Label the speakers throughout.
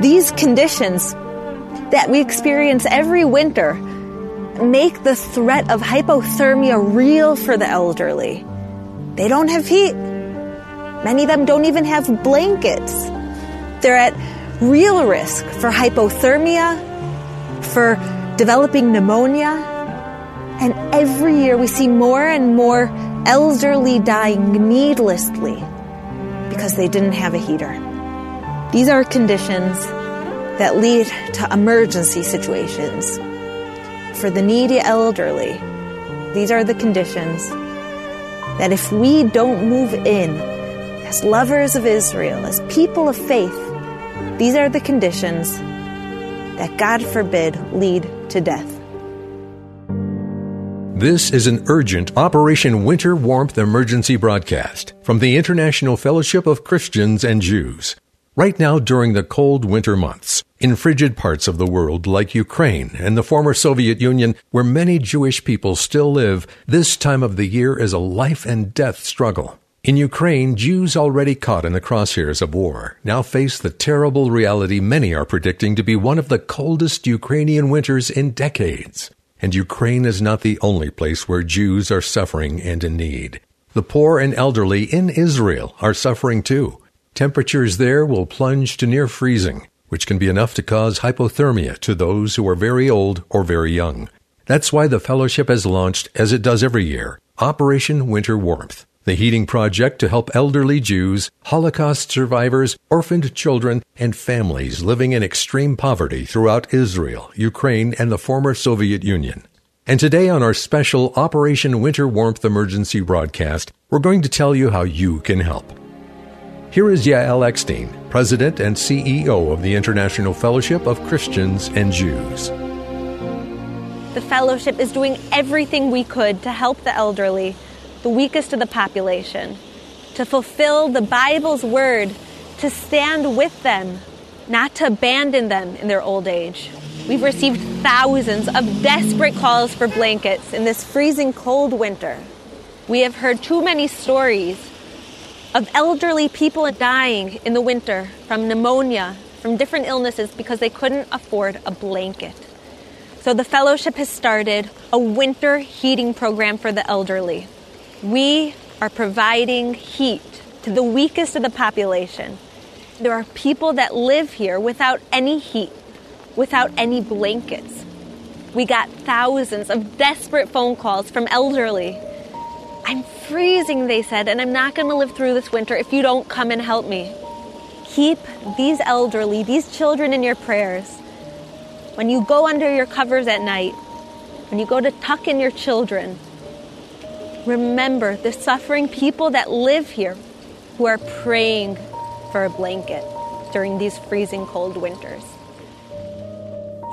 Speaker 1: These conditions that we experience every winter make the threat of hypothermia real for the elderly. They don't have heat. Many of them don't even have blankets. They're at real risk for hypothermia, for developing pneumonia. And every year we see more and more elderly dying needlessly because they didn't have a heater. These are conditions that lead to emergency situations. For the needy elderly, these are the conditions that if we don't move in as lovers of Israel, as people of faith, these are the conditions that, God forbid, lead to death.
Speaker 2: This is an urgent Operation Winter Warmth emergency broadcast from the International Fellowship of Christians and Jews. Right now, during the cold winter months, in frigid parts of the world like Ukraine and the former Soviet Union, where many Jewish people still live, this time of the year is a life and death struggle. In Ukraine, Jews already caught in the crosshairs of war now face the terrible reality many are predicting to be one of the coldest Ukrainian winters in decades. And Ukraine is not the only place where Jews are suffering and in need. The poor and elderly in Israel are suffering too. Temperatures there will plunge to near freezing, which can be enough to cause hypothermia to those who are very old or very young. That's why the fellowship has launched, as it does every year, Operation Winter Warmth, the heating project to help elderly Jews, Holocaust survivors, orphaned children, and families living in extreme poverty throughout Israel, Ukraine, and the former Soviet Union. And today on our special Operation Winter Warmth emergency broadcast, we're going to tell you how you can help. Here is Yael Eckstein, President and CEO of the International Fellowship of Christians and Jews.
Speaker 1: The fellowship is doing everything we could to help the elderly, the weakest of the population, to fulfill the Bible's word, to stand with them, not to abandon them in their old age. We've received thousands of desperate calls for blankets in this freezing cold winter. We have heard too many stories of elderly people dying in the winter from pneumonia, from different illnesses because they couldn't afford a blanket. So the fellowship has started a winter heating program for the elderly. We are providing heat to the weakest of the population. There are people that live here without any heat, without any blankets. We got thousands of desperate phone calls from elderly I'm freezing, they said, and I'm not going to live through this winter if you don't come and help me. Keep these elderly, these children in your prayers. When you go under your covers at night, when you go to tuck in your children, remember the suffering people that live here who are praying for a blanket during these freezing cold winters.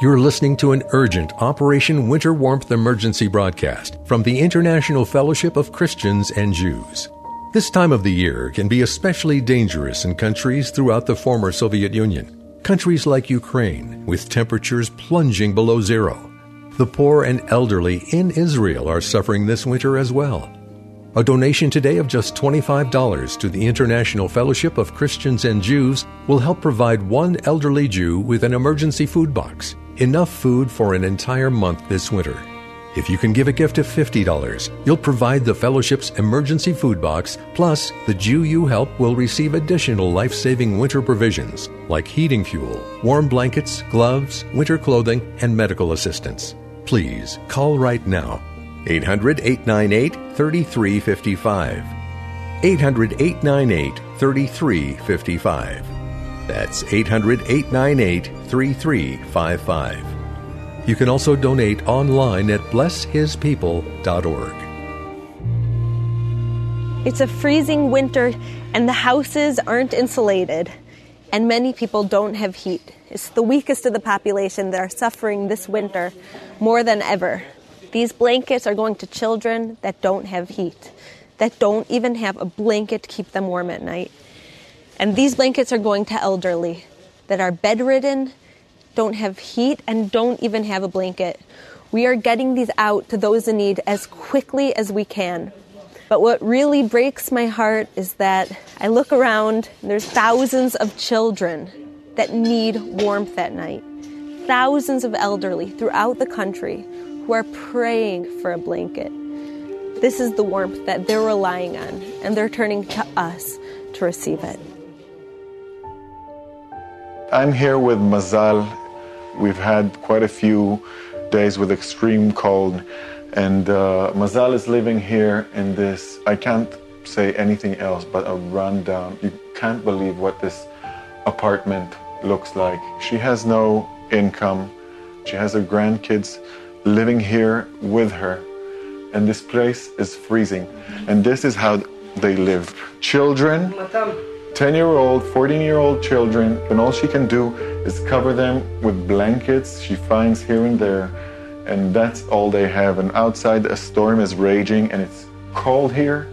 Speaker 2: You're listening to an urgent Operation Winter Warmth emergency broadcast from the International Fellowship of Christians and Jews. This time of the year can be especially dangerous in countries throughout the former Soviet Union. Countries like Ukraine, with temperatures plunging below zero. The poor and elderly in Israel are suffering this winter as well. A donation today of just $25 to the International Fellowship of Christians and Jews will help provide one elderly Jew with an emergency food box enough food for an entire month this winter. If you can give a gift of $50, you'll provide the fellowship's emergency food box, plus the Jew you help will receive additional life-saving winter provisions like heating fuel, warm blankets, gloves, winter clothing, and medical assistance. Please call right now. 800-898-3355. 800-898-3355. That's 800 898 3355. You can also donate online at blesshispeople.org.
Speaker 1: It's a freezing winter, and the houses aren't insulated, and many people don't have heat. It's the weakest of the population that are suffering this winter more than ever. These blankets are going to children that don't have heat, that don't even have a blanket to keep them warm at night. And these blankets are going to elderly that are bedridden, don't have heat, and don't even have a blanket. We are getting these out to those in need as quickly as we can. But what really breaks my heart is that I look around and there's thousands of children that need warmth at night. Thousands of elderly throughout the country who are praying for a blanket. This is the warmth that they're relying on, and they're turning to us to receive it.
Speaker 3: I'm here with Mazal. We've had quite a few days with extreme cold and uh, Mazal is living here in this, I can't say anything else but a rundown. You can't believe what this apartment looks like. She has no income. She has her grandkids living here with her. And this place is freezing. And this is how they live. Children, 10 year old, 14 year old children, and all she can do is cover them with blankets she finds here and there and that's all they have. And outside, a storm is raging, and it's cold here,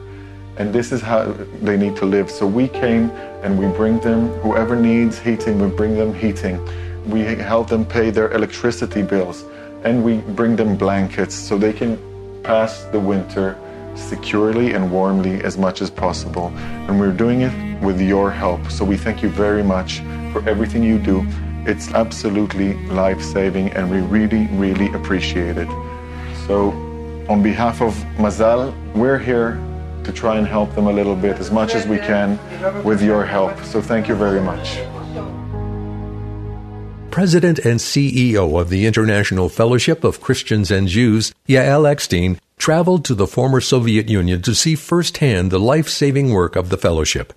Speaker 3: and this is how they need to live. So we came and we bring them, whoever needs heating, we bring them heating. We help them pay their electricity bills, and we bring them blankets so they can pass the winter securely and warmly as much as possible. And we're doing it with your help. So we thank you very much for everything you do it's absolutely life saving, and we really, really appreciate it. So, on behalf of Mazal, we're here to try and help them a little bit as much as we can with your help. So, thank you very much.
Speaker 2: President and CEO of the International Fellowship of Christians and Jews, Yael Eckstein, traveled to the former Soviet Union to see firsthand the life saving work of the fellowship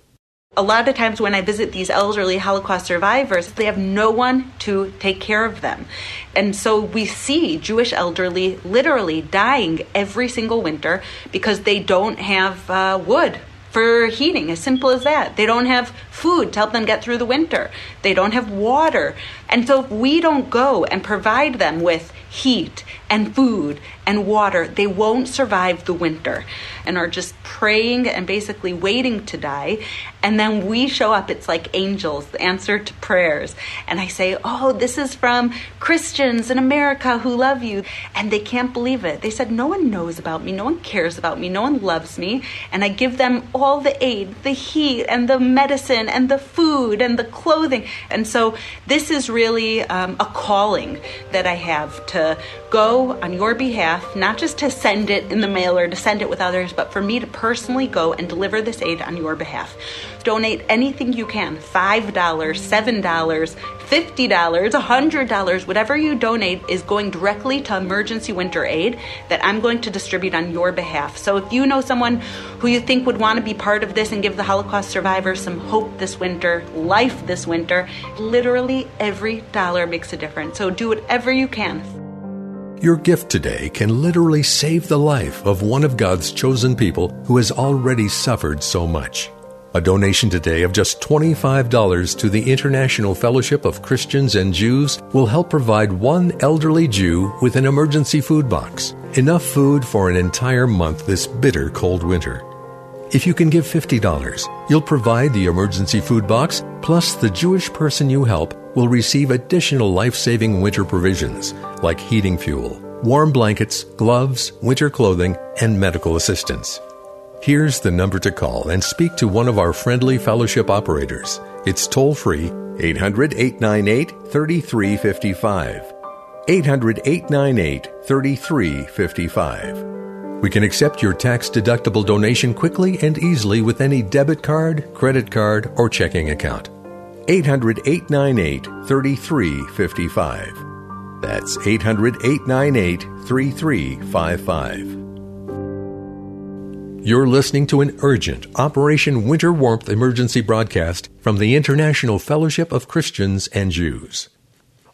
Speaker 4: a lot of times when I visit these elderly Holocaust survivors, they have no one to take care of them. And so we see Jewish elderly literally dying every single winter because they don't have uh, wood for heating, as simple as that. They don't have food to help them get through the winter. They don't have water. And so if we don't go and provide them with heat and food and water, they won't survive the winter and are just praying and basically waiting to die. And then we show up, it's like angels, the answer to prayers. And I say, Oh, this is from Christians in America who love you. And they can't believe it. They said, No one knows about me, no one cares about me, no one loves me. And I give them all the aid, the heat, and the medicine, and the food, and the clothing. And so this is really um, a calling that I have to go on your behalf, not just to send it in the mail or to send it with others, but for me to personally go and deliver this aid on your behalf. Donate anything you can $5, $7, $50, $100, whatever you donate is going directly to emergency winter aid that I'm going to distribute on your behalf. So if you know someone who you think would want to be part of this and give the Holocaust survivors some hope this winter, life this winter, literally every dollar makes a difference. So do whatever you can.
Speaker 2: Your gift today can literally save the life of one of God's chosen people who has already suffered so much. A donation today of just $25 to the International Fellowship of Christians and Jews will help provide one elderly Jew with an emergency food box, enough food for an entire month this bitter cold winter. If you can give $50, you'll provide the emergency food box, plus the Jewish person you help will receive additional life saving winter provisions like heating fuel, warm blankets, gloves, winter clothing, and medical assistance. Here's the number to call and speak to one of our friendly fellowship operators. It's toll free 800 898 3355. 800 898 3355. We can accept your tax deductible donation quickly and easily with any debit card, credit card, or checking account. 800 898 3355. That's 800 898 3355. You're listening to an urgent Operation Winter Warmth emergency broadcast from the International Fellowship of Christians and Jews.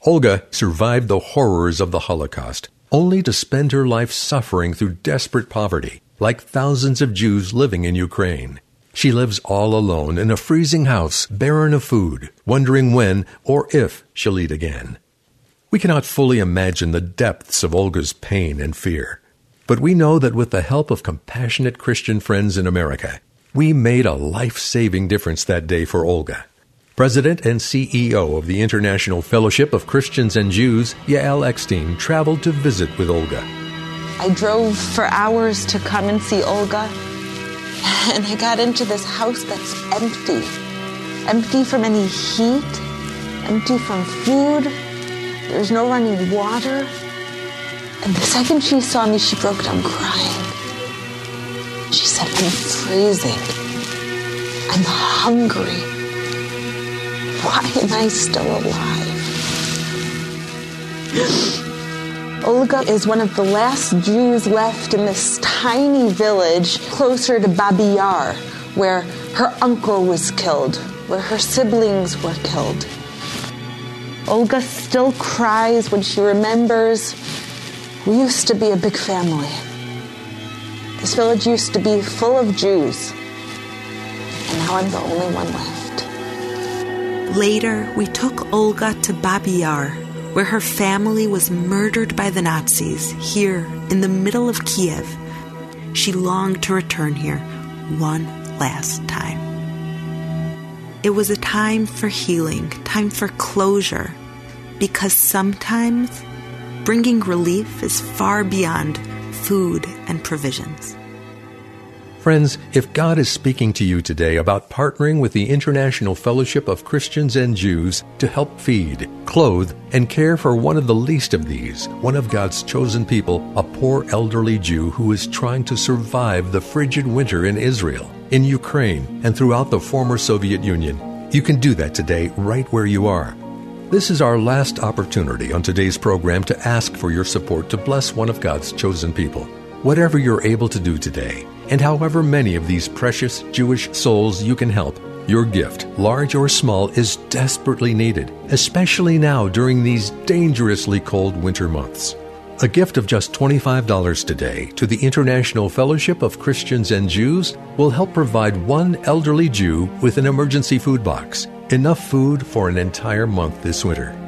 Speaker 2: Olga survived the horrors of the Holocaust, only to spend her life suffering through desperate poverty like thousands of Jews living in Ukraine. She lives all alone in a freezing house, barren of food, wondering when or if she'll eat again. We cannot fully imagine the depths of Olga's pain and fear. But we know that with the help of compassionate Christian friends in America, we made a life saving difference that day for Olga. President and CEO of the International Fellowship of Christians and Jews, Yael Eckstein, traveled to visit with Olga.
Speaker 4: I drove for hours to come and see Olga, and I got into this house that's empty. Empty from any heat, empty from food. There's no running water. And the second she saw me, she broke down crying. She said, I'm freezing. I'm hungry. Why am I still alive? Olga is one of the last Jews left in this tiny village closer to Babi Yar, where her uncle was killed, where her siblings were killed. Olga still cries when she remembers we used to be a big family. This village used to be full of Jews, and now I'm the only one left.
Speaker 5: Later, we took Olga to Babi Yar, where her family was murdered by the Nazis here in the middle of Kiev. She longed to return here one last time. It was a time for healing, time for closure, because sometimes bringing relief is far beyond food and provisions.
Speaker 2: Friends, if God is speaking to you today about partnering with the International Fellowship of Christians and Jews to help feed, clothe, and care for one of the least of these, one of God's chosen people, a poor elderly Jew who is trying to survive the frigid winter in Israel, in Ukraine, and throughout the former Soviet Union, you can do that today right where you are. This is our last opportunity on today's program to ask for your support to bless one of God's chosen people. Whatever you're able to do today, and however many of these precious Jewish souls you can help, your gift, large or small, is desperately needed, especially now during these dangerously cold winter months. A gift of just $25 today to the International Fellowship of Christians and Jews will help provide one elderly Jew with an emergency food box, enough food for an entire month this winter.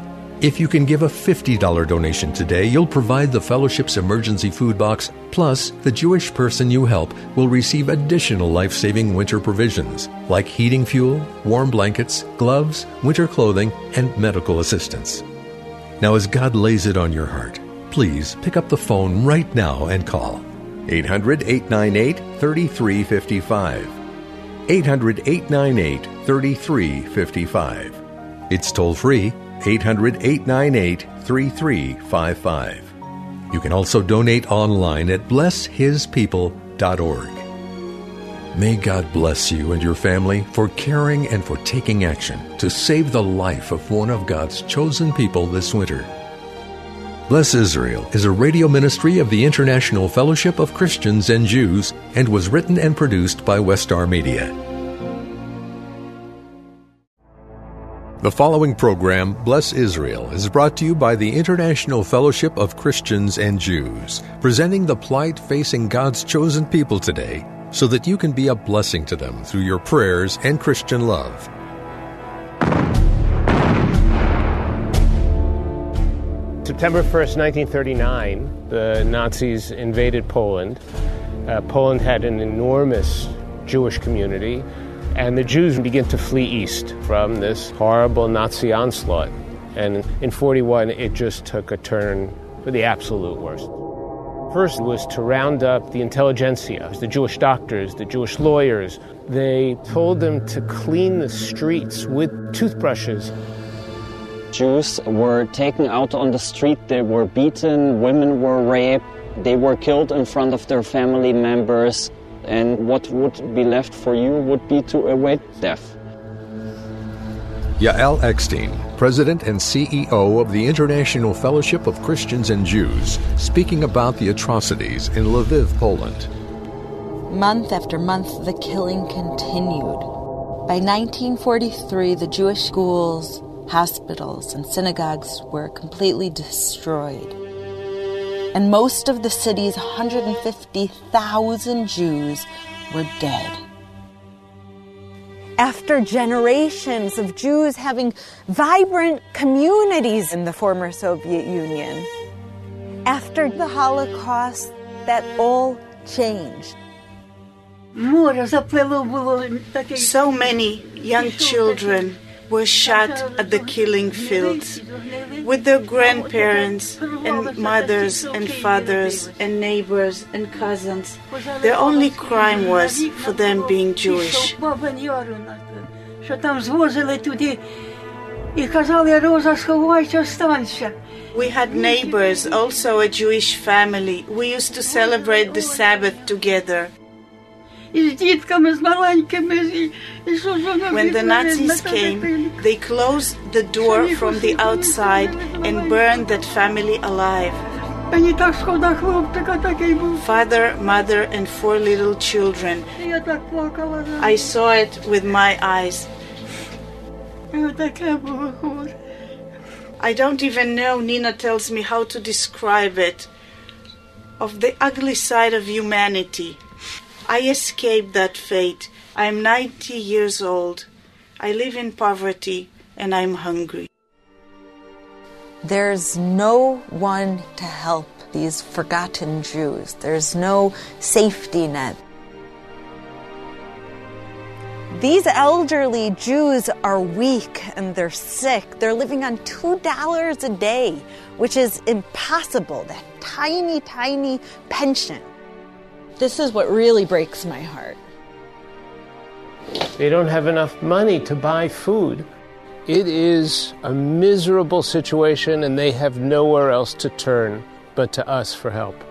Speaker 2: If you can give a $50 donation today, you'll provide the fellowship's emergency food box, plus, the Jewish person you help will receive additional life saving winter provisions like heating fuel, warm blankets, gloves, winter clothing, and medical assistance. Now, as God lays it on your heart, please pick up the phone right now and call 800 898 3355. 800 898 3355. It's toll free 800 898 3355. You can also donate online at blesshispeople.org. May God bless you and your family for caring and for taking action to save the life of one of God's chosen people this winter. Bless Israel is a radio ministry of the International Fellowship of Christians and Jews and was written and produced by Westar Media. The following program, Bless Israel, is brought to you by the International Fellowship of Christians and Jews, presenting the plight facing God's chosen people today so that you can be a blessing to them through your prayers and Christian love.
Speaker 6: September 1st, 1939, the Nazis invaded Poland. Uh, Poland had an enormous Jewish community and the Jews begin to flee east from this horrible Nazi onslaught. And in 41, it just took a turn for the absolute worst. First was to round up the intelligentsia, the Jewish doctors, the Jewish lawyers. They told them to clean the streets with toothbrushes.
Speaker 7: Jews were taken out on the street, they were beaten, women were raped, they were killed in front of their family members and what would be left for you would be to await death.
Speaker 2: Yael Eckstein, President and CEO of the International Fellowship of Christians and Jews, speaking about the atrocities in Lviv, Poland.
Speaker 4: Month after month, the killing continued. By 1943, the Jewish schools, hospitals, and synagogues were completely destroyed. And most of the city's 150,000 Jews were dead.
Speaker 1: After generations of Jews having vibrant communities in the former Soviet Union, after the Holocaust, that all changed.
Speaker 8: So many young children were shot at the killing fields with their grandparents and mothers and fathers and neighbors and cousins. Their only crime was for them being Jewish. We had neighbors, also a Jewish family. We used to celebrate the Sabbath together. When the Nazis came, they closed the door from the outside and burned that family alive. Father, mother, and four little children. I saw it with my eyes. I don't even know, Nina tells me how to describe it, of the ugly side of humanity. I escaped that fate. I am 90 years old. I live in poverty and I'm hungry.
Speaker 4: There's no one to help these forgotten Jews. There's no safety net.
Speaker 1: These elderly Jews are weak and they're sick. They're living on $2 a day, which is impossible. That tiny, tiny pension. This is what really breaks my heart.
Speaker 6: They don't have enough money to buy food. It is a miserable situation, and they have nowhere else to turn but to us for help.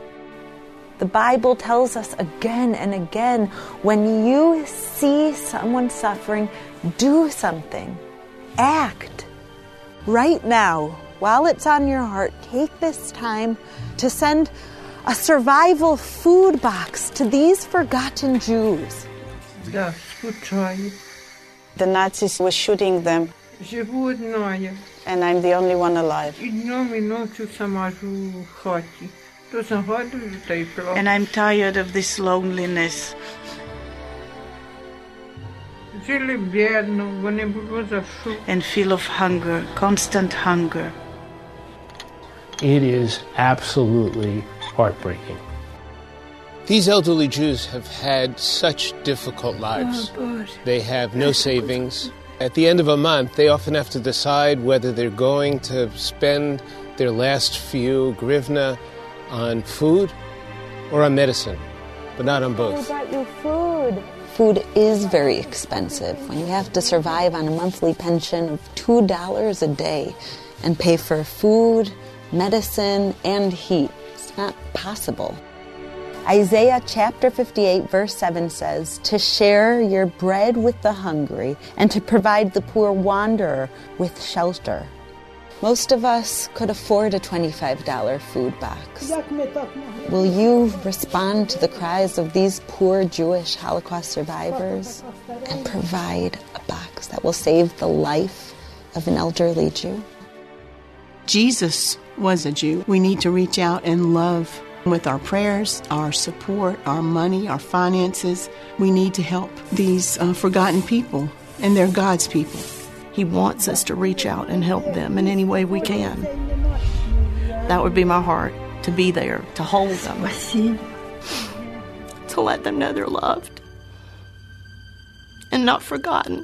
Speaker 1: The Bible tells us again and again when you see someone suffering, do something. Act. Right now, while it's on your heart, take this time to send a survival food box to these forgotten Jews.
Speaker 8: The Nazis were shooting them, and I'm the only one alive. And I'm tired of this loneliness. And feel of hunger, constant hunger.
Speaker 6: It is absolutely heartbreaking. These elderly Jews have had such difficult lives. Oh, they have no savings. At the end of a month, they often have to decide whether they're going to spend their last few grivna on food or on medicine, but not on both.
Speaker 1: What about your food?
Speaker 4: Food is very expensive when you have to survive on a monthly pension of $2 a day and pay for food, medicine, and heat. Not possible.
Speaker 1: Isaiah chapter 58, verse 7 says, To share your bread with the hungry and to provide the poor wanderer with shelter.
Speaker 4: Most of us could afford a $25 food box. Will you respond to the cries of these poor Jewish Holocaust survivors and provide a box that will save the life of an elderly Jew?
Speaker 9: Jesus was a Jew. We need to reach out and love with our prayers, our support, our money, our finances. We need to help these uh, forgotten people, and they're God's people. He wants us to reach out and help them in any way we can. That would be my heart to be there, to hold them, to let them know they're loved and not forgotten.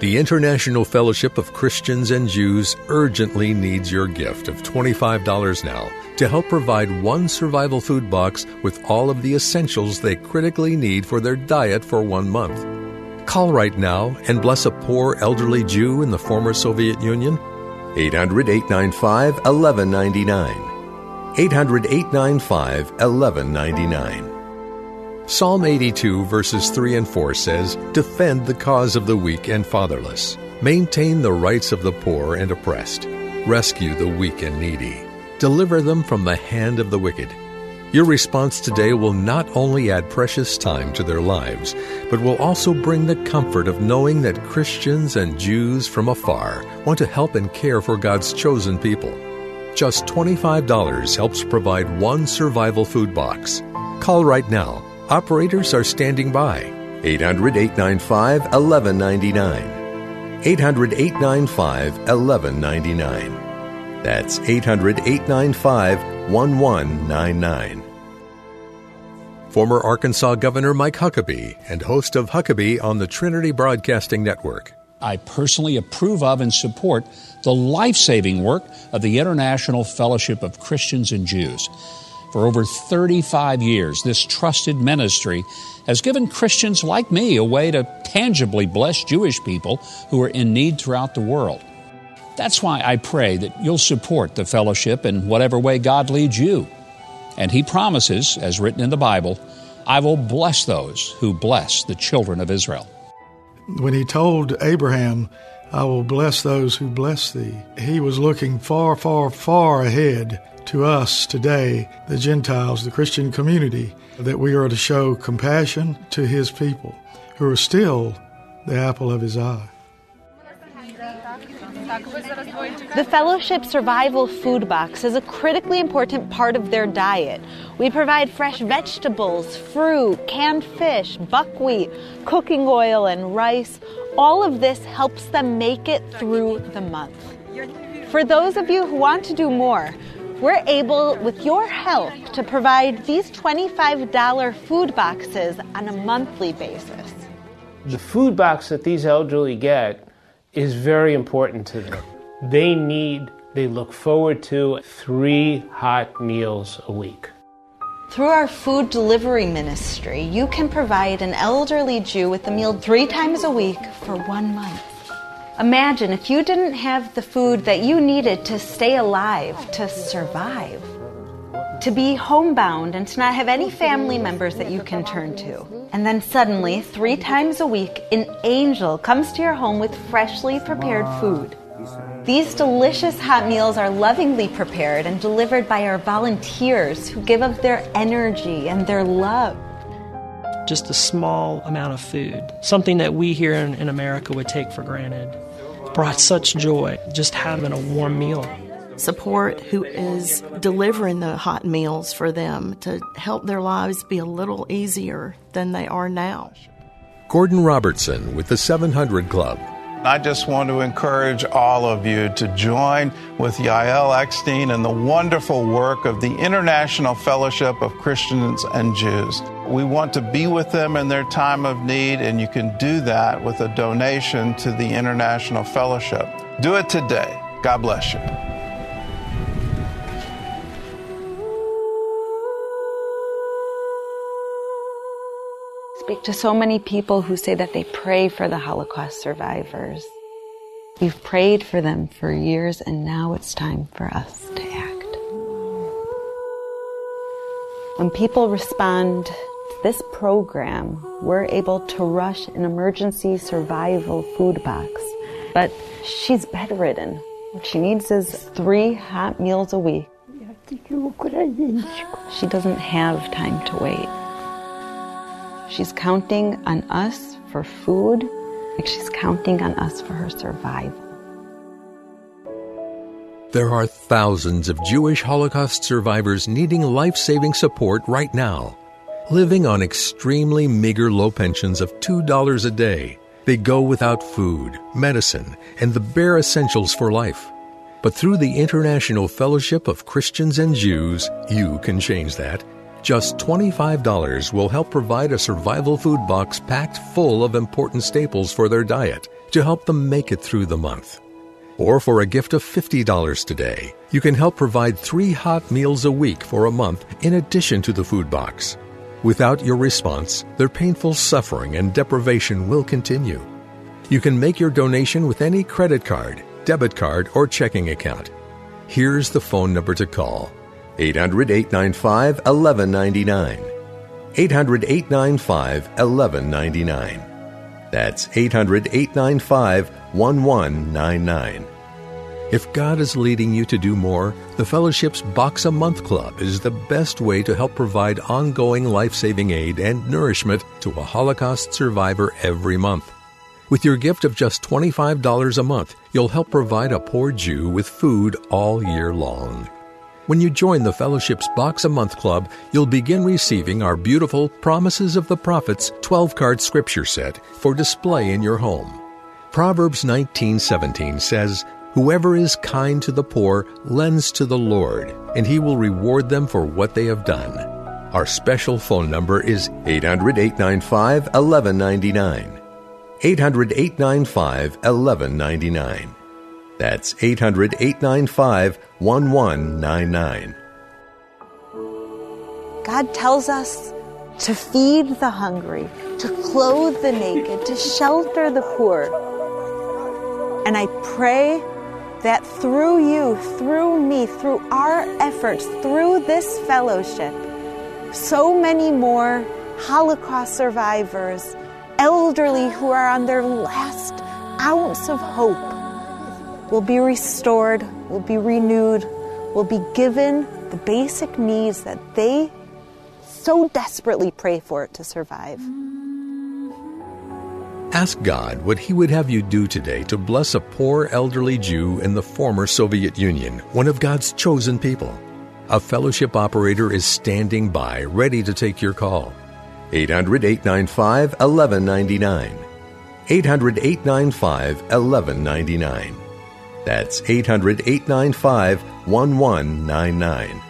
Speaker 2: The International Fellowship of Christians and Jews urgently needs your gift of $25 now to help provide one survival food box with all of the essentials they critically need for their diet for one month. Call right now and bless a poor elderly Jew in the former Soviet Union. 800 895 1199. 800 895 1199. Psalm 82, verses 3 and 4 says, Defend the cause of the weak and fatherless. Maintain the rights of the poor and oppressed. Rescue the weak and needy. Deliver them from the hand of the wicked. Your response today will not only add precious time to their lives, but will also bring the comfort of knowing that Christians and Jews from afar want to help and care for God's chosen people. Just $25 helps provide one survival food box. Call right now. Operators are standing by. 800 895 1199. 800 895 1199. That's 800 895 1199. Former Arkansas Governor Mike Huckabee and host of Huckabee on the Trinity Broadcasting Network.
Speaker 10: I personally approve of and support the life saving work of the International Fellowship of Christians and Jews. For over 35 years, this trusted ministry has given Christians like me a way to tangibly bless Jewish people who are in need throughout the world. That's why I pray that you'll support the fellowship in whatever way God leads you. And He promises, as written in the Bible, I will bless those who bless the children of Israel.
Speaker 11: When He told Abraham, I will bless those who bless thee, He was looking far, far, far ahead to us today, the Gentiles, the Christian community, that we are to show compassion to His people who are still the apple of His eye.
Speaker 4: The Fellowship Survival Food Box is a critically important part of their diet. We provide fresh vegetables, fruit, canned fish, buckwheat, cooking oil, and rice. All of this helps them make it through the month. For those of you who want to do more, we're able, with your help, to provide these $25 food boxes on a monthly basis.
Speaker 6: The food box that these elderly get is very important to them. They need, they look forward to three hot meals a week.
Speaker 4: Through our food delivery ministry, you can provide an elderly Jew with a meal three times a week for one month. Imagine if you didn't have the food that you needed to stay alive, to survive, to be homebound, and to not have any family members that you can turn to. And then suddenly, three times a week, an angel comes to your home with freshly prepared food. These delicious hot meals are lovingly prepared and delivered by our volunteers who give of their energy and their love.
Speaker 12: Just a small amount of food, something that we here in, in America would take for granted, brought such joy just having a warm meal
Speaker 13: support who is delivering the hot meals for them to help their lives be a little easier than they are now.
Speaker 2: Gordon Robertson with the 700 Club.
Speaker 14: I just want to encourage all of you to join with Yael Eckstein and the wonderful work of the International Fellowship of Christians and Jews. We want to be with them in their time of need, and you can do that with a donation to the International Fellowship. Do it today. God bless you.
Speaker 4: speak to so many people who say that they pray for the Holocaust survivors. We've prayed for them for years, and now it's time for us to act. When people respond this program, we're able to rush an emergency survival food box. But she's bedridden. What she needs is three hot meals a week. She doesn't have time to wait. She's counting on us for food, like she's counting on us for her survival.
Speaker 2: There are thousands of Jewish Holocaust survivors needing life saving support right now. Living on extremely meager low pensions of $2 a day, they go without food, medicine, and the bare essentials for life. But through the International Fellowship of Christians and Jews, you can change that just $25 will help provide a survival food box packed full of important staples for their diet to help them make it through the month. Or for a gift of $50 today, you can help provide three hot meals a week for a month in addition to the food box. Without your response, their painful suffering and deprivation will continue. You can make your donation with any credit card, debit card, or checking account. Here's the phone number to call 800 895 1199. 800 895 1199. That's 800 895 1199. If God is leading you to do more, the Fellowship's Box a Month Club is the best way to help provide ongoing life saving aid and nourishment to a Holocaust survivor every month. With your gift of just $25 a month, you'll help provide a poor Jew with food all year long. When you join the Fellowship's Box a Month Club, you'll begin receiving our beautiful Promises of the Prophets 12 card scripture set for display in your home. Proverbs 19:17 says, "Whoever is kind to the poor lends to the Lord, and he will reward them for what they have done." Our special phone number is 800-895 1199. 800 895 1199. That's 800 895 1199.
Speaker 4: God tells us to feed the hungry, to clothe the naked, to shelter the poor. And I pray that through you, through me, through our efforts, through this fellowship, so many more Holocaust survivors elderly who are on their last ounce of hope will be restored, will be renewed, will be given the basic needs that they so desperately pray for it to survive.
Speaker 2: Ask God what He would have you do today to bless a poor elderly Jew in the former Soviet Union, one of God's chosen people. A fellowship operator is standing by, ready to take your call. 800 895 1199. 800 895 1199. That's 800 895 1199.